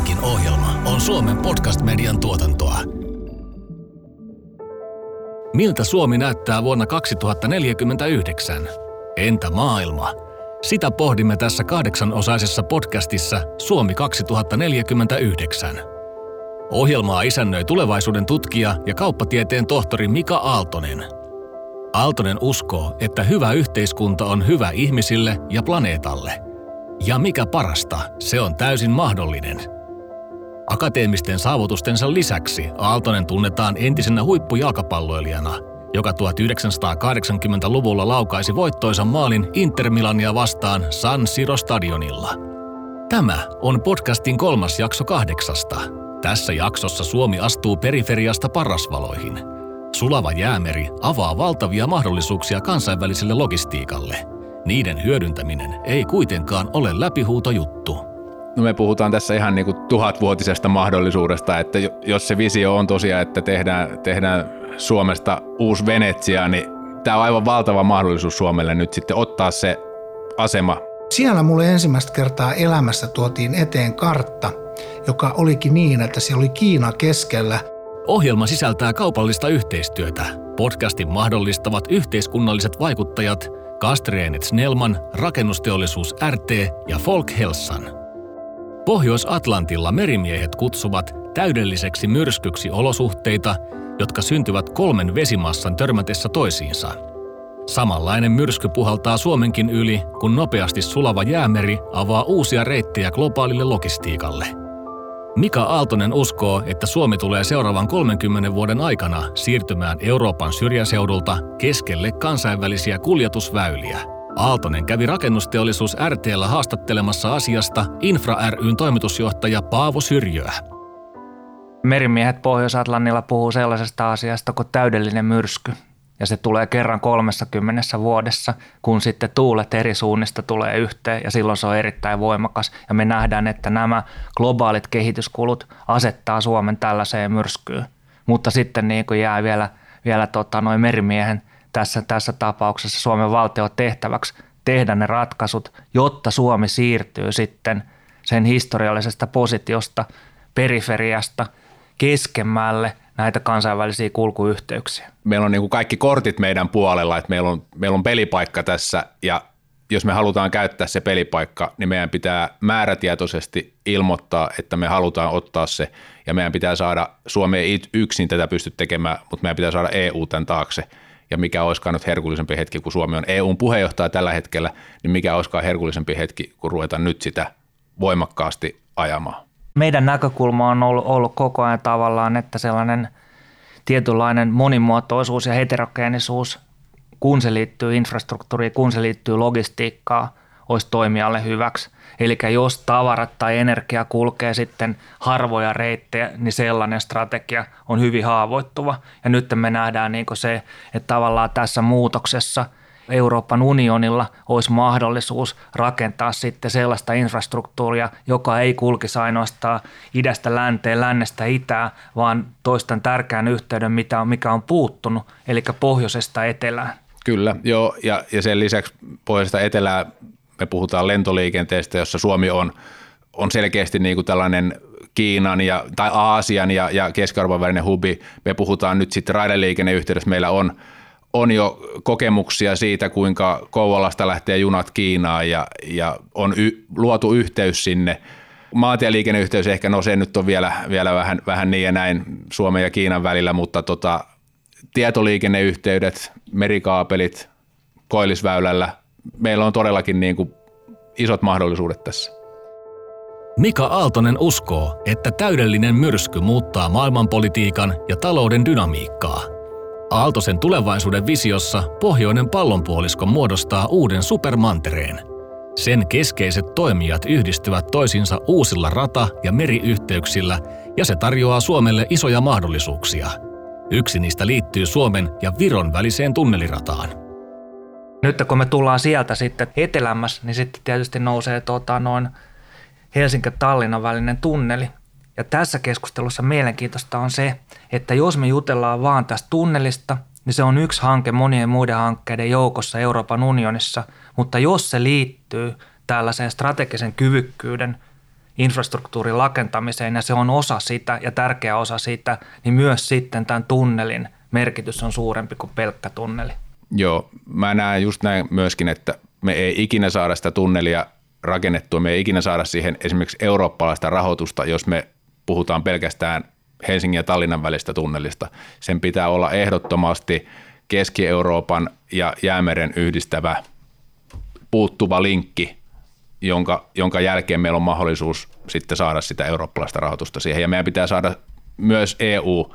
Tämäkin ohjelma on Suomen podcast-median tuotantoa. Miltä Suomi näyttää vuonna 2049? Entä maailma? Sitä pohdimme tässä kahdeksanosaisessa podcastissa Suomi 2049. Ohjelmaa isännöi tulevaisuuden tutkija ja kauppatieteen tohtori Mika Aaltonen. Aaltonen uskoo, että hyvä yhteiskunta on hyvä ihmisille ja planeetalle – ja mikä parasta, se on täysin mahdollinen. Akateemisten saavutustensa lisäksi Aaltonen tunnetaan entisenä huippujalkapalloilijana, joka 1980-luvulla laukaisi voittoisan maalin Inter Milania vastaan San Siro stadionilla. Tämä on podcastin kolmas jakso kahdeksasta. Tässä jaksossa Suomi astuu periferiasta parasvaloihin. Sulava jäämeri avaa valtavia mahdollisuuksia kansainväliselle logistiikalle – niiden hyödyntäminen ei kuitenkaan ole läpihuutojuttu. No me puhutaan tässä ihan niin kuin tuhatvuotisesta mahdollisuudesta, että jos se visio on tosiaan, että tehdään, tehdään Suomesta uusi Venetsia, niin tämä on aivan valtava mahdollisuus Suomelle nyt sitten ottaa se asema. Siellä mulle ensimmäistä kertaa elämässä tuotiin eteen kartta, joka olikin niin, että siellä oli Kiina keskellä. Ohjelma sisältää kaupallista yhteistyötä. Podcastin mahdollistavat yhteiskunnalliset vaikuttajat – Kastreenit Snellman, Rakennusteollisuus RT ja Folk Helsan. Pohjois-Atlantilla merimiehet kutsuvat täydelliseksi myrskyksi olosuhteita, jotka syntyvät kolmen vesimassan törmätessä toisiinsa. Samanlainen myrsky puhaltaa Suomenkin yli, kun nopeasti sulava jäämeri avaa uusia reittejä globaalille logistiikalle – Mika Aaltonen uskoo, että Suomi tulee seuraavan 30 vuoden aikana siirtymään Euroopan syrjäseudulta keskelle kansainvälisiä kuljetusväyliä. Aaltonen kävi rakennusteollisuus RTllä haastattelemassa asiasta Infra ryn toimitusjohtaja Paavo Syrjöä. Merimiehet Pohjois-Atlannilla puhuu sellaisesta asiasta kuin täydellinen myrsky ja se tulee kerran 30 vuodessa, kun sitten tuulet eri suunnista tulee yhteen ja silloin se on erittäin voimakas. Ja me nähdään, että nämä globaalit kehityskulut asettaa Suomen tällaiseen myrskyyn. Mutta sitten niin kuin jää vielä, vielä tota, noin merimiehen tässä, tässä tapauksessa Suomen valtio tehtäväksi tehdä ne ratkaisut, jotta Suomi siirtyy sitten sen historiallisesta positiosta, periferiasta, keskemmälle näitä kansainvälisiä kulkuyhteyksiä. Meillä on niin kuin kaikki kortit meidän puolella, että meillä on, meillä on pelipaikka tässä ja jos me halutaan käyttää se pelipaikka, niin meidän pitää määrätietoisesti ilmoittaa, että me halutaan ottaa se ja meidän pitää saada, Suomi ei yksin tätä pysty tekemään, mutta meidän pitää saada EU tämän taakse. Ja mikä olisikaan nyt herkullisempi hetki, kun Suomi on EUn puheenjohtaja tällä hetkellä, niin mikä olisikaan herkullisempi hetki, kun ruvetaan nyt sitä voimakkaasti ajamaan meidän näkökulma on ollut, ollut koko ajan tavallaan, että sellainen tietynlainen monimuotoisuus ja heterogeenisuus, kun se liittyy infrastruktuuriin, kun se liittyy logistiikkaan, olisi toimijalle hyväksi. Eli jos tavarat tai energia kulkee sitten harvoja reittejä, niin sellainen strategia on hyvin haavoittuva. Ja nyt me nähdään niin se, että tavallaan tässä muutoksessa – Euroopan unionilla olisi mahdollisuus rakentaa sitten sellaista infrastruktuuria, joka ei kulkisi ainoastaan idästä länteen, lännestä itään, vaan toistan tärkeän yhteyden, mitä on, mikä on puuttunut, eli pohjoisesta etelään. Kyllä, joo, ja, ja sen lisäksi pohjoisesta etelään me puhutaan lentoliikenteestä, jossa Suomi on, on selkeästi niin kuin tällainen Kiinan ja, tai Aasian ja, ja keski välinen hubi. Me puhutaan nyt sitten raideliikenneyhteydessä, meillä on – on jo kokemuksia siitä, kuinka Kouvolasta lähtee junat Kiinaan ja, ja on y, luotu yhteys sinne. Maantieliikenneyhteys ehkä, no se nyt on vielä, vielä vähän, vähän niin ja näin Suomen ja Kiinan välillä, mutta tota, tietoliikenneyhteydet, merikaapelit, koillisväylällä, meillä on todellakin niin kuin isot mahdollisuudet tässä. Mika Aaltonen uskoo, että täydellinen myrsky muuttaa maailmanpolitiikan ja talouden dynamiikkaa – Aaltosen tulevaisuuden visiossa pohjoinen pallonpuolisko muodostaa uuden supermantereen. Sen keskeiset toimijat yhdistyvät toisinsa uusilla rata- ja meriyhteyksillä ja se tarjoaa Suomelle isoja mahdollisuuksia. Yksi niistä liittyy Suomen ja Viron väliseen tunnelirataan. Nyt kun me tullaan sieltä sitten etelämässä, niin sitten tietysti nousee tuota, noin Helsinki-Tallinnan välinen tunneli, ja tässä keskustelussa mielenkiintoista on se, että jos me jutellaan vaan tästä tunnelista, niin se on yksi hanke monien muiden hankkeiden joukossa Euroopan unionissa, mutta jos se liittyy tällaiseen strategisen kyvykkyyden infrastruktuurin rakentamiseen ja se on osa sitä ja tärkeä osa sitä, niin myös sitten tämän tunnelin merkitys on suurempi kuin pelkkä tunneli. Joo, mä näen just näin myöskin, että me ei ikinä saada sitä tunnelia rakennettua, me ei ikinä saada siihen esimerkiksi eurooppalaista rahoitusta, jos me puhutaan pelkästään Helsingin ja Tallinnan välistä tunnelista. Sen pitää olla ehdottomasti Keski-Euroopan ja Jäämeren yhdistävä puuttuva linkki, jonka, jonka jälkeen meillä on mahdollisuus sitten saada sitä eurooppalaista rahoitusta siihen. Ja meidän pitää saada myös EU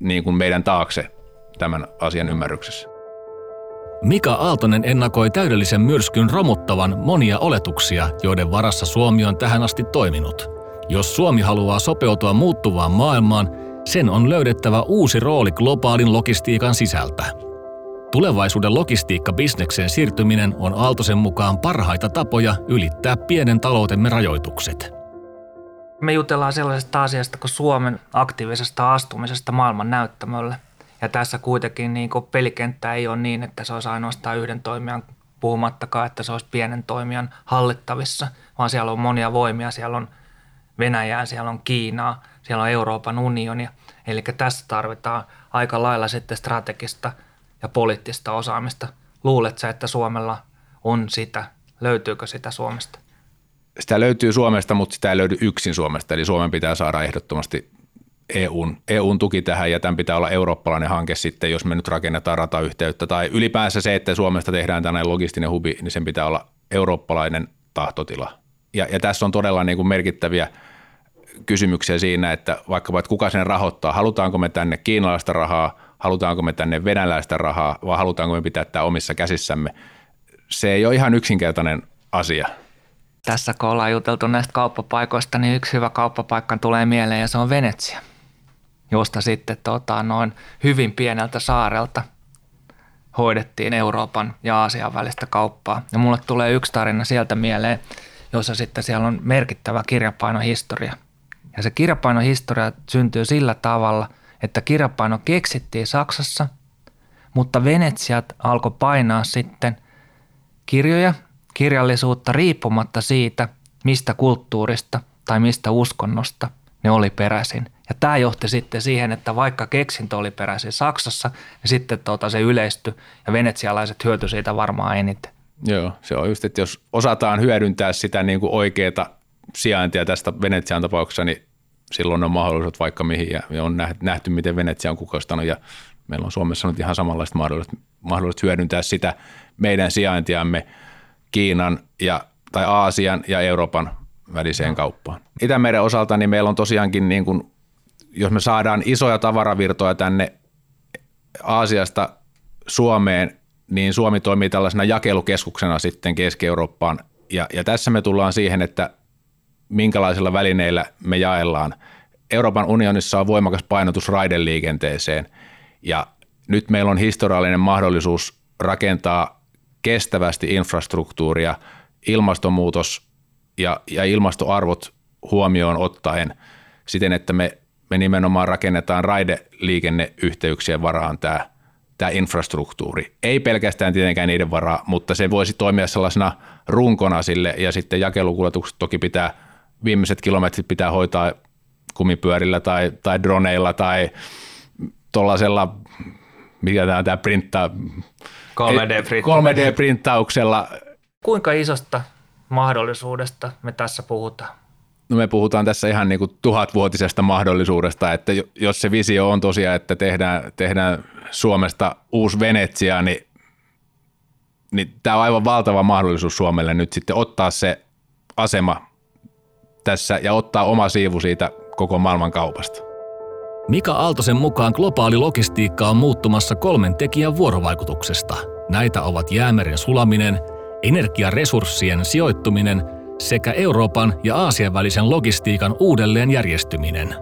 niin kuin meidän taakse tämän asian ymmärryksessä. Mika Aaltonen ennakoi täydellisen myrskyn romuttavan monia oletuksia, joiden varassa Suomi on tähän asti toiminut. Jos Suomi haluaa sopeutua muuttuvaan maailmaan, sen on löydettävä uusi rooli globaalin logistiikan sisältä. Tulevaisuuden logistiikka-bisnekseen siirtyminen on Aaltosen mukaan parhaita tapoja ylittää pienen taloutemme rajoitukset. Me jutellaan sellaisesta asiasta kuin Suomen aktiivisesta astumisesta maailman näyttämölle. Ja tässä kuitenkin niin kuin pelikenttä ei ole niin, että se olisi ainoastaan yhden toimijan puhumattakaan, että se olisi pienen toimijan hallittavissa, vaan siellä on monia voimia. Siellä on Venäjää, siellä on Kiinaa, siellä on Euroopan unionia. Eli tässä tarvitaan aika lailla sitten strategista ja poliittista osaamista. Luuletko että Suomella on sitä? Löytyykö sitä Suomesta? Sitä löytyy Suomesta, mutta sitä ei löydy yksin Suomesta. Eli Suomen pitää saada ehdottomasti EUn, EUn tuki tähän ja tämän pitää olla eurooppalainen hanke sitten, jos me nyt rakennetaan ratayhteyttä tai ylipäänsä se, että Suomesta tehdään tällainen logistinen hubi, niin sen pitää olla eurooppalainen tahtotila. Ja, ja tässä on todella niin kuin merkittäviä kysymyksiä siinä, että vaikkapa, että kuka sen rahoittaa, halutaanko me tänne kiinalaista rahaa, halutaanko me tänne venäläistä rahaa vai halutaanko me pitää tämä omissa käsissämme. Se ei ole ihan yksinkertainen asia. Tässä kun ollaan juteltu näistä kauppapaikoista, niin yksi hyvä kauppapaikka tulee mieleen ja se on Venetsia josta sitten tota, noin hyvin pieneltä saarelta hoidettiin Euroopan ja Aasian välistä kauppaa. Ja mulle tulee yksi tarina sieltä mieleen, jossa sitten siellä on merkittävä kirjapainohistoria. Ja se kirjapainohistoria syntyy sillä tavalla, että kirjapaino keksittiin Saksassa, mutta Venetsiat alkoi painaa sitten kirjoja, kirjallisuutta riippumatta siitä, mistä kulttuurista tai mistä uskonnosta ne oli peräisin. Ja tämä johti sitten siihen, että vaikka keksintö oli peräisin Saksassa, niin sitten tuota se yleistyi ja venetsialaiset hyötyi siitä varmaan eniten. Joo, se on just, että jos osataan hyödyntää sitä niin kuin oikeaa sijaintia tästä Venetsian tapauksessa, niin silloin on mahdollisuudet vaikka mihin ja on nähty, miten Venetsia on kukoistanut ja meillä on Suomessa nyt ihan samanlaista mahdollisuudet, mahdollisuudet hyödyntää sitä meidän sijaintiamme Kiinan ja, tai Aasian ja Euroopan väliseen kauppaan. Itämeren osalta niin meillä on tosiaankin niin kuin jos me saadaan isoja tavaravirtoja tänne Aasiasta Suomeen, niin Suomi toimii tällaisena jakelukeskuksena sitten Keski-Eurooppaan. Ja, ja tässä me tullaan siihen, että minkälaisilla välineillä me jaellaan. Euroopan unionissa on voimakas painotus raideliikenteeseen ja nyt meillä on historiallinen mahdollisuus rakentaa kestävästi infrastruktuuria, ilmastonmuutos ja, ja ilmastoarvot huomioon ottaen siten, että me me nimenomaan rakennetaan raideliikenneyhteyksien varaan tämä, tämä infrastruktuuri. Ei pelkästään tietenkään niiden varaa, mutta se voisi toimia sellaisena runkona sille ja sitten jakelukuljetukset toki pitää, viimeiset kilometrit pitää hoitaa kumipyörillä tai, tai droneilla tai tuollaisella, mikä tämä on tämä printta, 3D-printtauksella. Kuinka isosta mahdollisuudesta me tässä puhutaan? No me puhutaan tässä ihan niin kuin tuhatvuotisesta mahdollisuudesta, että jos se visio on tosiaan, että tehdään, tehdään Suomesta uusi Venetsia, niin, niin tämä on aivan valtava mahdollisuus Suomelle nyt sitten ottaa se asema tässä ja ottaa oma siivu siitä koko maailman kaupasta. Mika Aaltosen mukaan globaali logistiikka on muuttumassa kolmen tekijän vuorovaikutuksesta. Näitä ovat jäämeren sulaminen, energiaresurssien sijoittuminen – sekä Euroopan ja Aasian välisen logistiikan uudelleenjärjestyminen.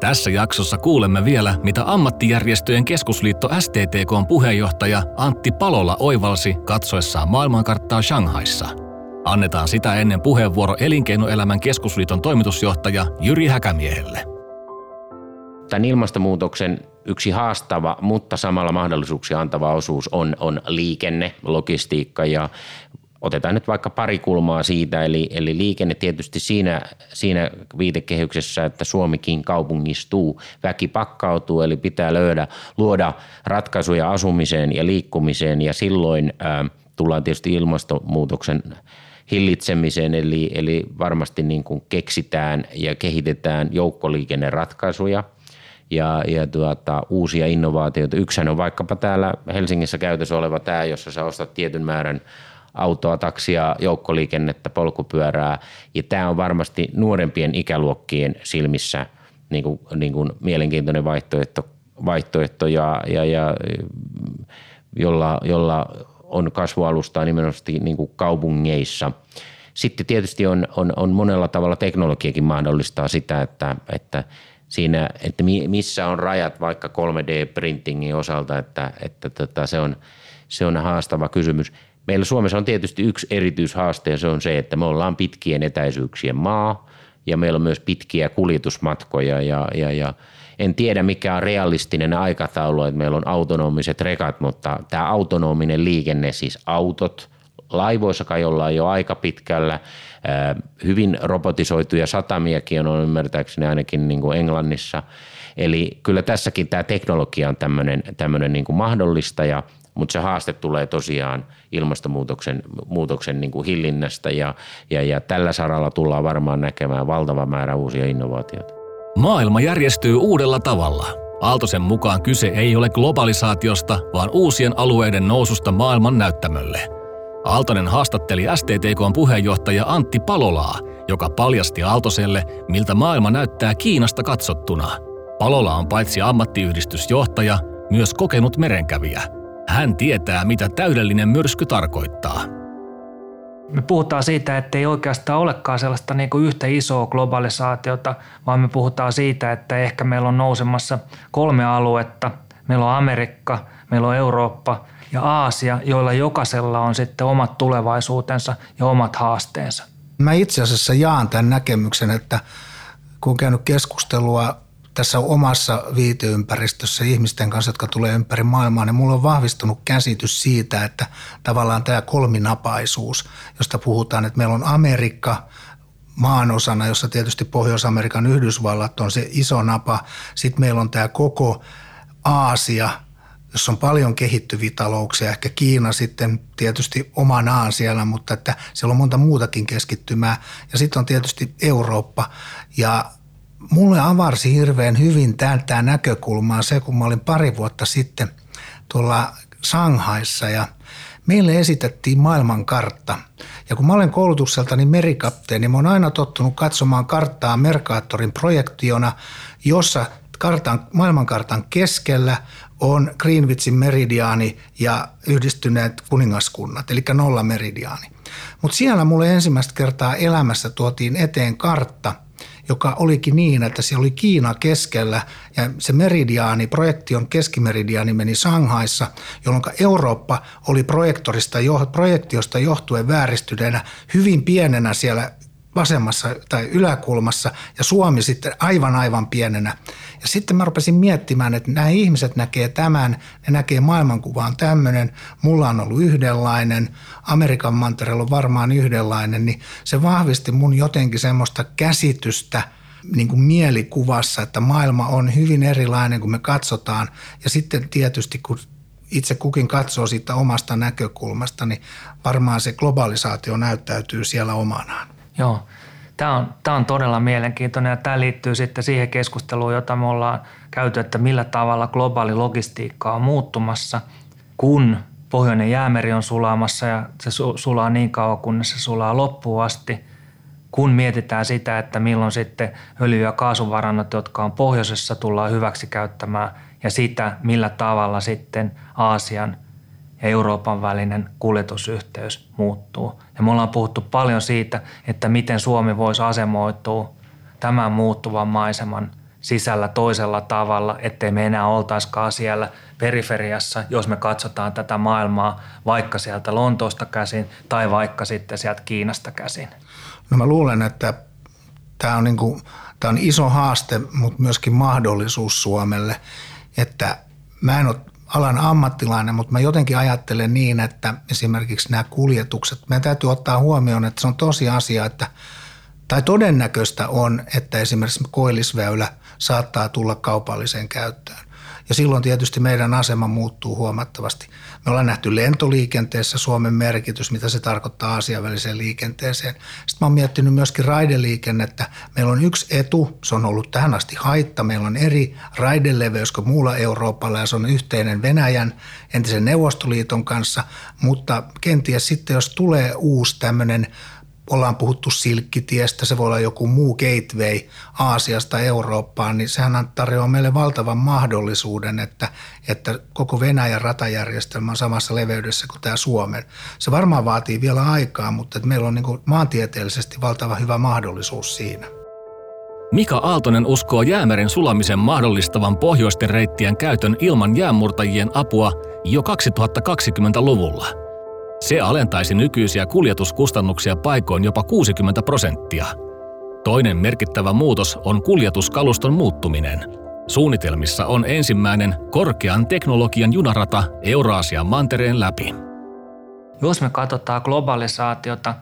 Tässä jaksossa kuulemme vielä, mitä ammattijärjestöjen keskusliitto STTKn puheenjohtaja Antti Palola oivalsi katsoessaan maailmankarttaa Shanghaissa. Annetaan sitä ennen puheenvuoro Elinkeinoelämän keskusliiton toimitusjohtaja Jyri Häkämiehelle. Tämän ilmastonmuutoksen yksi haastava, mutta samalla mahdollisuuksia antava osuus on, on liikenne, logistiikka ja Otetaan nyt vaikka pari kulmaa siitä, eli, eli liikenne tietysti siinä, siinä viitekehyksessä, että Suomikin kaupungistuu, väki pakkautuu, eli pitää löydä, luoda ratkaisuja asumiseen ja liikkumiseen, ja silloin ää, tullaan tietysti ilmastonmuutoksen hillitsemiseen, eli, eli varmasti niin kuin keksitään ja kehitetään joukkoliikenneratkaisuja ja, ja tuota, uusia innovaatioita. Yksihän on vaikkapa täällä Helsingissä käytössä oleva tämä, jossa sä ostat tietyn määrän autoa, taksia, joukkoliikennettä, polkupyörää. Ja tämä on varmasti nuorempien ikäluokkien silmissä niin kuin, niin kuin mielenkiintoinen vaihtoehto, vaihtoehto ja, ja, ja jolla, jolla on kasvualustaa nimenomaan niin kuin kaupungeissa. Sitten tietysti on, on, on monella tavalla teknologiakin mahdollistaa sitä, että, että siinä, että missä on rajat vaikka 3D-printingin osalta, että, että tota, se, on, se on haastava kysymys. Meillä Suomessa on tietysti yksi erityishaaste ja se on se, että me ollaan pitkien etäisyyksien maa ja meillä on myös pitkiä kuljetusmatkoja ja, ja, ja en tiedä mikä on realistinen aikataulu, että meillä on autonomiset rekat, mutta tämä autonominen liikenne, siis autot, laivoissa kai ollaan jo aika pitkällä, hyvin robotisoituja satamiakin on ymmärtääkseni ainakin niin kuin Englannissa. Eli kyllä tässäkin tämä teknologia on tämmöinen, tämmöinen niin kuin mahdollistaja – mutta se haaste tulee tosiaan ilmastonmuutoksen muutoksen niin kuin hillinnästä ja, ja, ja tällä saralla tullaan varmaan näkemään valtava määrä uusia innovaatioita. Maailma järjestyy uudella tavalla. Aaltosen mukaan kyse ei ole globalisaatiosta, vaan uusien alueiden noususta maailman näyttämölle. Aaltonen haastatteli STTKn puheenjohtaja Antti Palolaa, joka paljasti Aaltoselle, miltä maailma näyttää Kiinasta katsottuna. Palola on paitsi ammattiyhdistysjohtaja, myös kokenut merenkävijä – hän tietää, mitä täydellinen myrsky tarkoittaa. Me puhutaan siitä, että ei oikeastaan olekaan sellaista niin kuin yhtä isoa globalisaatiota, vaan me puhutaan siitä, että ehkä meillä on nousemassa kolme aluetta. Meillä on Amerikka, meillä on Eurooppa ja Aasia, joilla jokaisella on sitten omat tulevaisuutensa ja omat haasteensa. Mä itse asiassa jaan tämän näkemyksen, että kun on käynyt keskustelua tässä omassa viiteympäristössä ihmisten kanssa, jotka tulee ympäri maailmaa, niin mulla on vahvistunut käsitys siitä, että tavallaan tämä kolminapaisuus, josta puhutaan, että meillä on Amerikka maanosana, jossa tietysti Pohjois-Amerikan Yhdysvallat on se iso napa. Sitten meillä on tämä koko Aasia, jossa on paljon kehittyviä talouksia, ehkä Kiina sitten tietysti omanaan siellä, mutta että siellä on monta muutakin keskittymää. Ja sitten on tietysti Eurooppa ja mulle avarsi hirveän hyvin tämä näkökulmaa se, kun mä olin pari vuotta sitten tuolla Shanghaissa ja meille esitettiin maailmankartta. Ja kun mä olen koulutukseltani merikapteeni, mä oon aina tottunut katsomaan karttaa Mercaatorin projektiona, jossa kartan, maailmankartan keskellä on Greenwichin meridiaani ja yhdistyneet kuningaskunnat, eli nolla meridiaani. Mutta siellä mulle ensimmäistä kertaa elämässä tuotiin eteen kartta – joka olikin niin, että siellä oli Kiina keskellä ja se meridiaani, projektion keskimeridiaani meni Shanghaissa, jolloin Eurooppa oli projektorista, projektiosta johtuen vääristyneenä hyvin pienenä siellä vasemmassa tai yläkulmassa ja Suomi sitten aivan aivan pienenä. Ja sitten mä rupesin miettimään, että nämä ihmiset näkee tämän, ne näkee maailmankuvaan tämmöinen, mulla on ollut yhdenlainen, Amerikan mantereella on varmaan yhdenlainen, niin se vahvisti mun jotenkin semmoista käsitystä niin kuin mielikuvassa, että maailma on hyvin erilainen kuin me katsotaan. Ja sitten tietysti kun itse kukin katsoo siitä omasta näkökulmasta, niin varmaan se globalisaatio näyttäytyy siellä omanaan. Joo, tämä on, tämä on todella mielenkiintoinen ja tämä liittyy sitten siihen keskusteluun, jota me ollaan käyty, että millä tavalla globaali logistiikka on muuttumassa, kun pohjoinen jäämeri on sulamassa ja se sulaa niin kauan, kunnes se sulaa loppuun asti. Kun mietitään sitä, että milloin sitten öljy- ja kaasuvarannot, jotka on pohjoisessa, tullaan hyväksi käyttämään ja sitä, millä tavalla sitten Aasian – ja Euroopan välinen kuljetusyhteys muuttuu. Ja me ollaan puhuttu paljon siitä, että miten Suomi voisi asemoitua tämän muuttuvan maiseman sisällä toisella tavalla, ettei me enää oltaiskaan siellä periferiassa, jos me katsotaan tätä maailmaa vaikka sieltä Lontoosta käsin tai vaikka sitten sieltä Kiinasta käsin. No mä luulen, että tämä on, niin kuin, tämä on iso haaste, mutta myöskin mahdollisuus Suomelle, että mä en ole alan ammattilainen, mutta mä jotenkin ajattelen niin, että esimerkiksi nämä kuljetukset, meidän täytyy ottaa huomioon, että se on tosi asia, että tai todennäköistä on, että esimerkiksi koillisväylä saattaa tulla kaupalliseen käyttöön. Ja silloin tietysti meidän asema muuttuu huomattavasti. Me ollaan nähty lentoliikenteessä Suomen merkitys, mitä se tarkoittaa Aasian väliseen liikenteeseen. Sitten mä oon miettinyt myöskin raideliikennettä. Meillä on yksi etu, se on ollut tähän asti haitta. Meillä on eri raideleveys kuin muulla Euroopalla ja se on yhteinen Venäjän entisen Neuvostoliiton kanssa. Mutta kenties sitten, jos tulee uusi tämmöinen ollaan puhuttu silkkitiestä, se voi olla joku muu gateway Aasiasta Eurooppaan, niin sehän tarjoaa meille valtavan mahdollisuuden, että, että koko Venäjän ratajärjestelmä on samassa leveydessä kuin tämä Suomen. Se varmaan vaatii vielä aikaa, mutta että meillä on niin maantieteellisesti valtava hyvä mahdollisuus siinä. Mika Aaltonen uskoo jäämeren sulamisen mahdollistavan pohjoisten reittien käytön ilman jäänmurtajien apua jo 2020-luvulla – se alentaisi nykyisiä kuljetuskustannuksia paikoin jopa 60 prosenttia. Toinen merkittävä muutos on kuljetuskaluston muuttuminen. Suunnitelmissa on ensimmäinen korkean teknologian junarata Euraasian mantereen läpi. Jos me katsotaan globalisaatiota,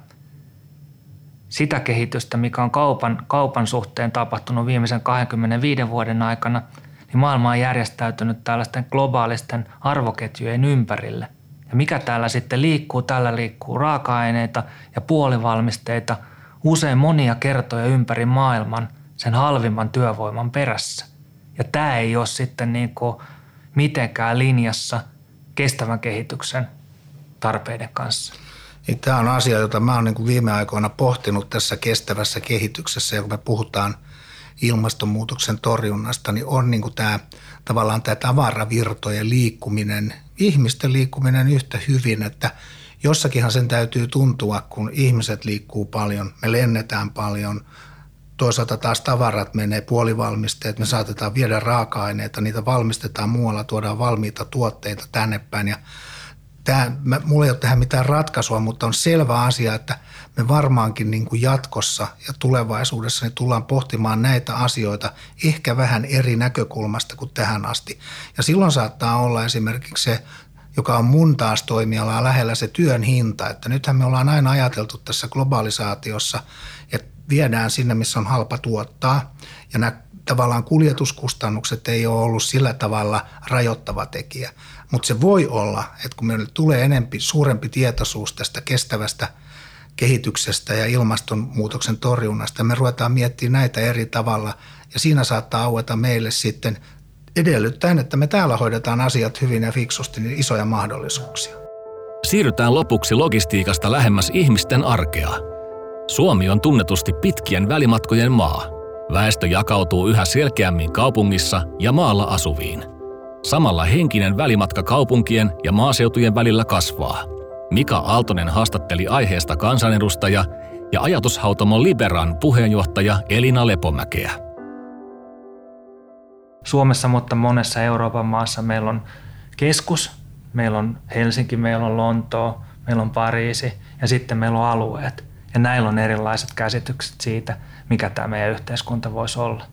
sitä kehitystä, mikä on kaupan, kaupan suhteen tapahtunut viimeisen 25 vuoden aikana, niin maailma on järjestäytynyt tällaisten globaalisten arvoketjujen ympärille. Ja mikä täällä sitten liikkuu? Täällä liikkuu raaka-aineita ja puolivalmisteita usein monia kertoja ympäri maailman sen halvimman työvoiman perässä. Ja tämä ei ole sitten niin kuin mitenkään linjassa kestävän kehityksen tarpeiden kanssa. Niin tämä on asia, jota mä oon niin viime aikoina pohtinut tässä kestävässä kehityksessä, ja kun me puhutaan ilmastonmuutoksen torjunnasta, niin on niin kuin tämä tavallaan tämä tavaravirtojen liikkuminen, ihmisten liikkuminen yhtä hyvin, että jossakinhan sen täytyy tuntua, kun ihmiset liikkuu paljon, me lennetään paljon, toisaalta taas tavarat menee puolivalmisteet, me saatetaan viedä raaka-aineita, niitä valmistetaan muualla, tuodaan valmiita tuotteita tänne päin ja tämä, mulla ei ole tähän mitään ratkaisua, mutta on selvä asia, että me varmaankin niin kuin jatkossa ja tulevaisuudessa niin tullaan pohtimaan näitä asioita ehkä vähän eri näkökulmasta kuin tähän asti. Ja silloin saattaa olla esimerkiksi se, joka on mun taas toimialaa lähellä se työn hinta, että nythän me ollaan aina ajateltu tässä globalisaatiossa, että viedään sinne, missä on halpa tuottaa ja nämä tavallaan kuljetuskustannukset ei ole ollut sillä tavalla rajoittava tekijä. Mutta se voi olla, että kun meille tulee enempi, suurempi tietoisuus tästä kestävästä kehityksestä ja ilmastonmuutoksen torjunnasta, me ruvetaan miettimään näitä eri tavalla ja siinä saattaa aueta meille sitten edellyttäen, että me täällä hoidetaan asiat hyvin ja fiksusti, niin isoja mahdollisuuksia. Siirrytään lopuksi logistiikasta lähemmäs ihmisten arkea. Suomi on tunnetusti pitkien välimatkojen maa. Väestö jakautuu yhä selkeämmin kaupungissa ja maalla asuviin – Samalla henkinen välimatka kaupunkien ja maaseutujen välillä kasvaa. Mika Aaltonen haastatteli aiheesta kansanedustaja ja ajatushautomo Liberan puheenjohtaja Elina Lepomäkeä. Suomessa, mutta monessa Euroopan maassa meillä on keskus, meillä on Helsinki, meillä on Lontoo, meillä on Pariisi ja sitten meillä on alueet. Ja näillä on erilaiset käsitykset siitä, mikä tämä meidän yhteiskunta voisi olla.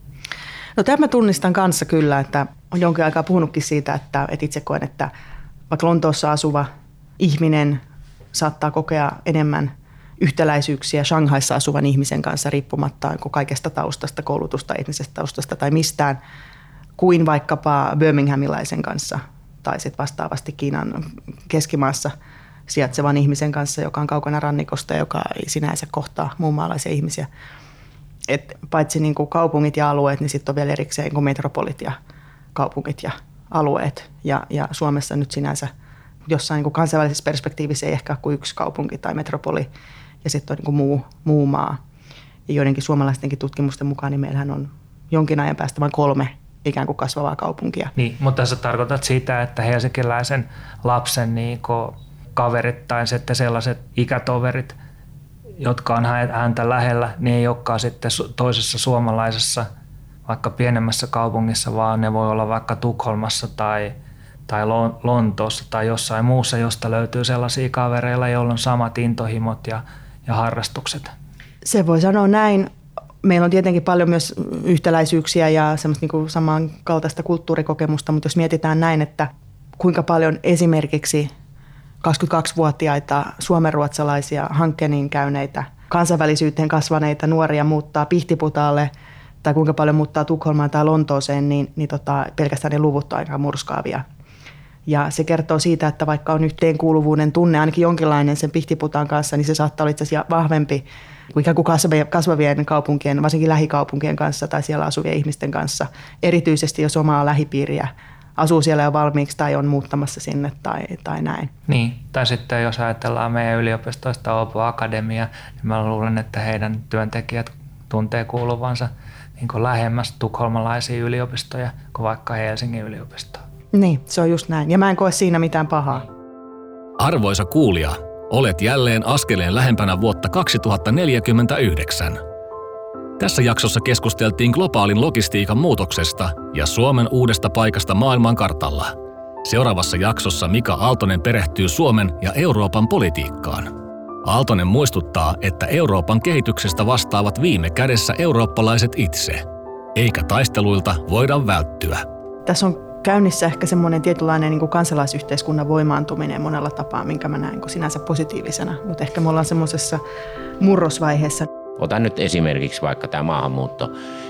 No tämä tunnistan kanssa kyllä, että on jonkin aikaa puhunutkin siitä, että, että itse koen, että vaikka Lontoossa asuva ihminen saattaa kokea enemmän yhtäläisyyksiä Shanghaissa asuvan ihmisen kanssa riippumatta kaikesta taustasta, koulutusta, etnisestä taustasta tai mistään, kuin vaikkapa Birminghamilaisen kanssa tai sitten vastaavasti Kiinan keskimaassa sijaitsevan ihmisen kanssa, joka on kaukana rannikosta joka ei sinänsä kohtaa muun maalaisia ihmisiä. Et paitsi niin kuin kaupungit ja alueet, niin sitten on vielä erikseen niin kuin metropolit ja kaupungit ja alueet. Ja, ja Suomessa nyt sinänsä jossain niin kuin kansainvälisessä perspektiivissä ei ehkä ole kuin yksi kaupunki tai metropoli ja sitten on niin kuin muu, muu maa. Ja joidenkin suomalaistenkin tutkimusten mukaan niin meillähän on jonkin ajan päästä vain kolme ikään kuin kasvavaa kaupunkia. Niin, mutta sä tarkoitat sitä, että helsinkiläisen lapsen niin kaverit tai sitten sellaiset ikätoverit, jotka on häntä lähellä, niin ei olekaan sitten toisessa suomalaisessa – vaikka pienemmässä kaupungissa, vaan ne voi olla vaikka Tukholmassa tai, tai Lontoossa tai jossain muussa, josta löytyy sellaisia kavereilla, joilla on samat intohimot ja, ja harrastukset. Se voi sanoa näin. Meillä on tietenkin paljon myös yhtäläisyyksiä ja semmoista niin samankaltaista kulttuurikokemusta, mutta jos mietitään näin, että kuinka paljon esimerkiksi 22-vuotiaita suomenruotsalaisia hankkeen käyneitä, kansainvälisyyteen kasvaneita nuoria muuttaa Pihtiputaalle tai kuinka paljon muuttaa Tukholmaan tai Lontooseen, niin, niin tota, pelkästään ne luvut on aika murskaavia. Ja se kertoo siitä, että vaikka on yhteenkuuluvuuden tunne, ainakin jonkinlainen sen Pihtiputaan kanssa, niin se saattaa olla itse asiassa vahvempi kuin ikään kuin kasvavien kaupunkien, varsinkin lähikaupunkien kanssa tai siellä asuvien ihmisten kanssa. Erityisesti jos omaa lähipiiriä asuu siellä jo valmiiksi tai on muuttamassa sinne tai, tai näin. Niin, tai sitten jos ajatellaan meidän yliopistoista Opo Akademia, niin mä luulen, että heidän työntekijät tuntee kuuluvansa niin lähemmäs tukholmalaisia yliopistoja kuin vaikka Helsingin yliopistoa. Niin, se on just näin. Ja mä en koe siinä mitään pahaa. Arvoisa kuulija, olet jälleen askeleen lähempänä vuotta 2049. Tässä jaksossa keskusteltiin globaalin logistiikan muutoksesta ja Suomen uudesta paikasta maailmankartalla. Seuraavassa jaksossa Mika Aaltonen perehtyy Suomen ja Euroopan politiikkaan. Aaltonen muistuttaa, että Euroopan kehityksestä vastaavat viime kädessä eurooppalaiset itse, eikä taisteluilta voida välttyä. Tässä on käynnissä ehkä semmoinen tietynlainen niin kuin kansalaisyhteiskunnan voimaantuminen monella tapaa, minkä mä näen sinänsä positiivisena. Mutta ehkä me ollaan semmoisessa murrosvaiheessa. Otan nyt esimerkiksi vaikka tämä maahanmuutto,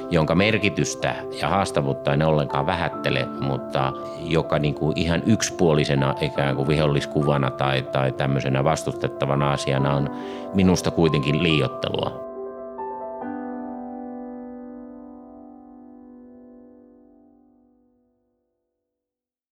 jonka merkitystä ja haastavuutta en ollenkaan vähättele, mutta joka niin kuin ihan yksipuolisena ikään kuin viholliskuvana tai, tai tämmöisenä vastustettavana asiana on minusta kuitenkin liiottelua.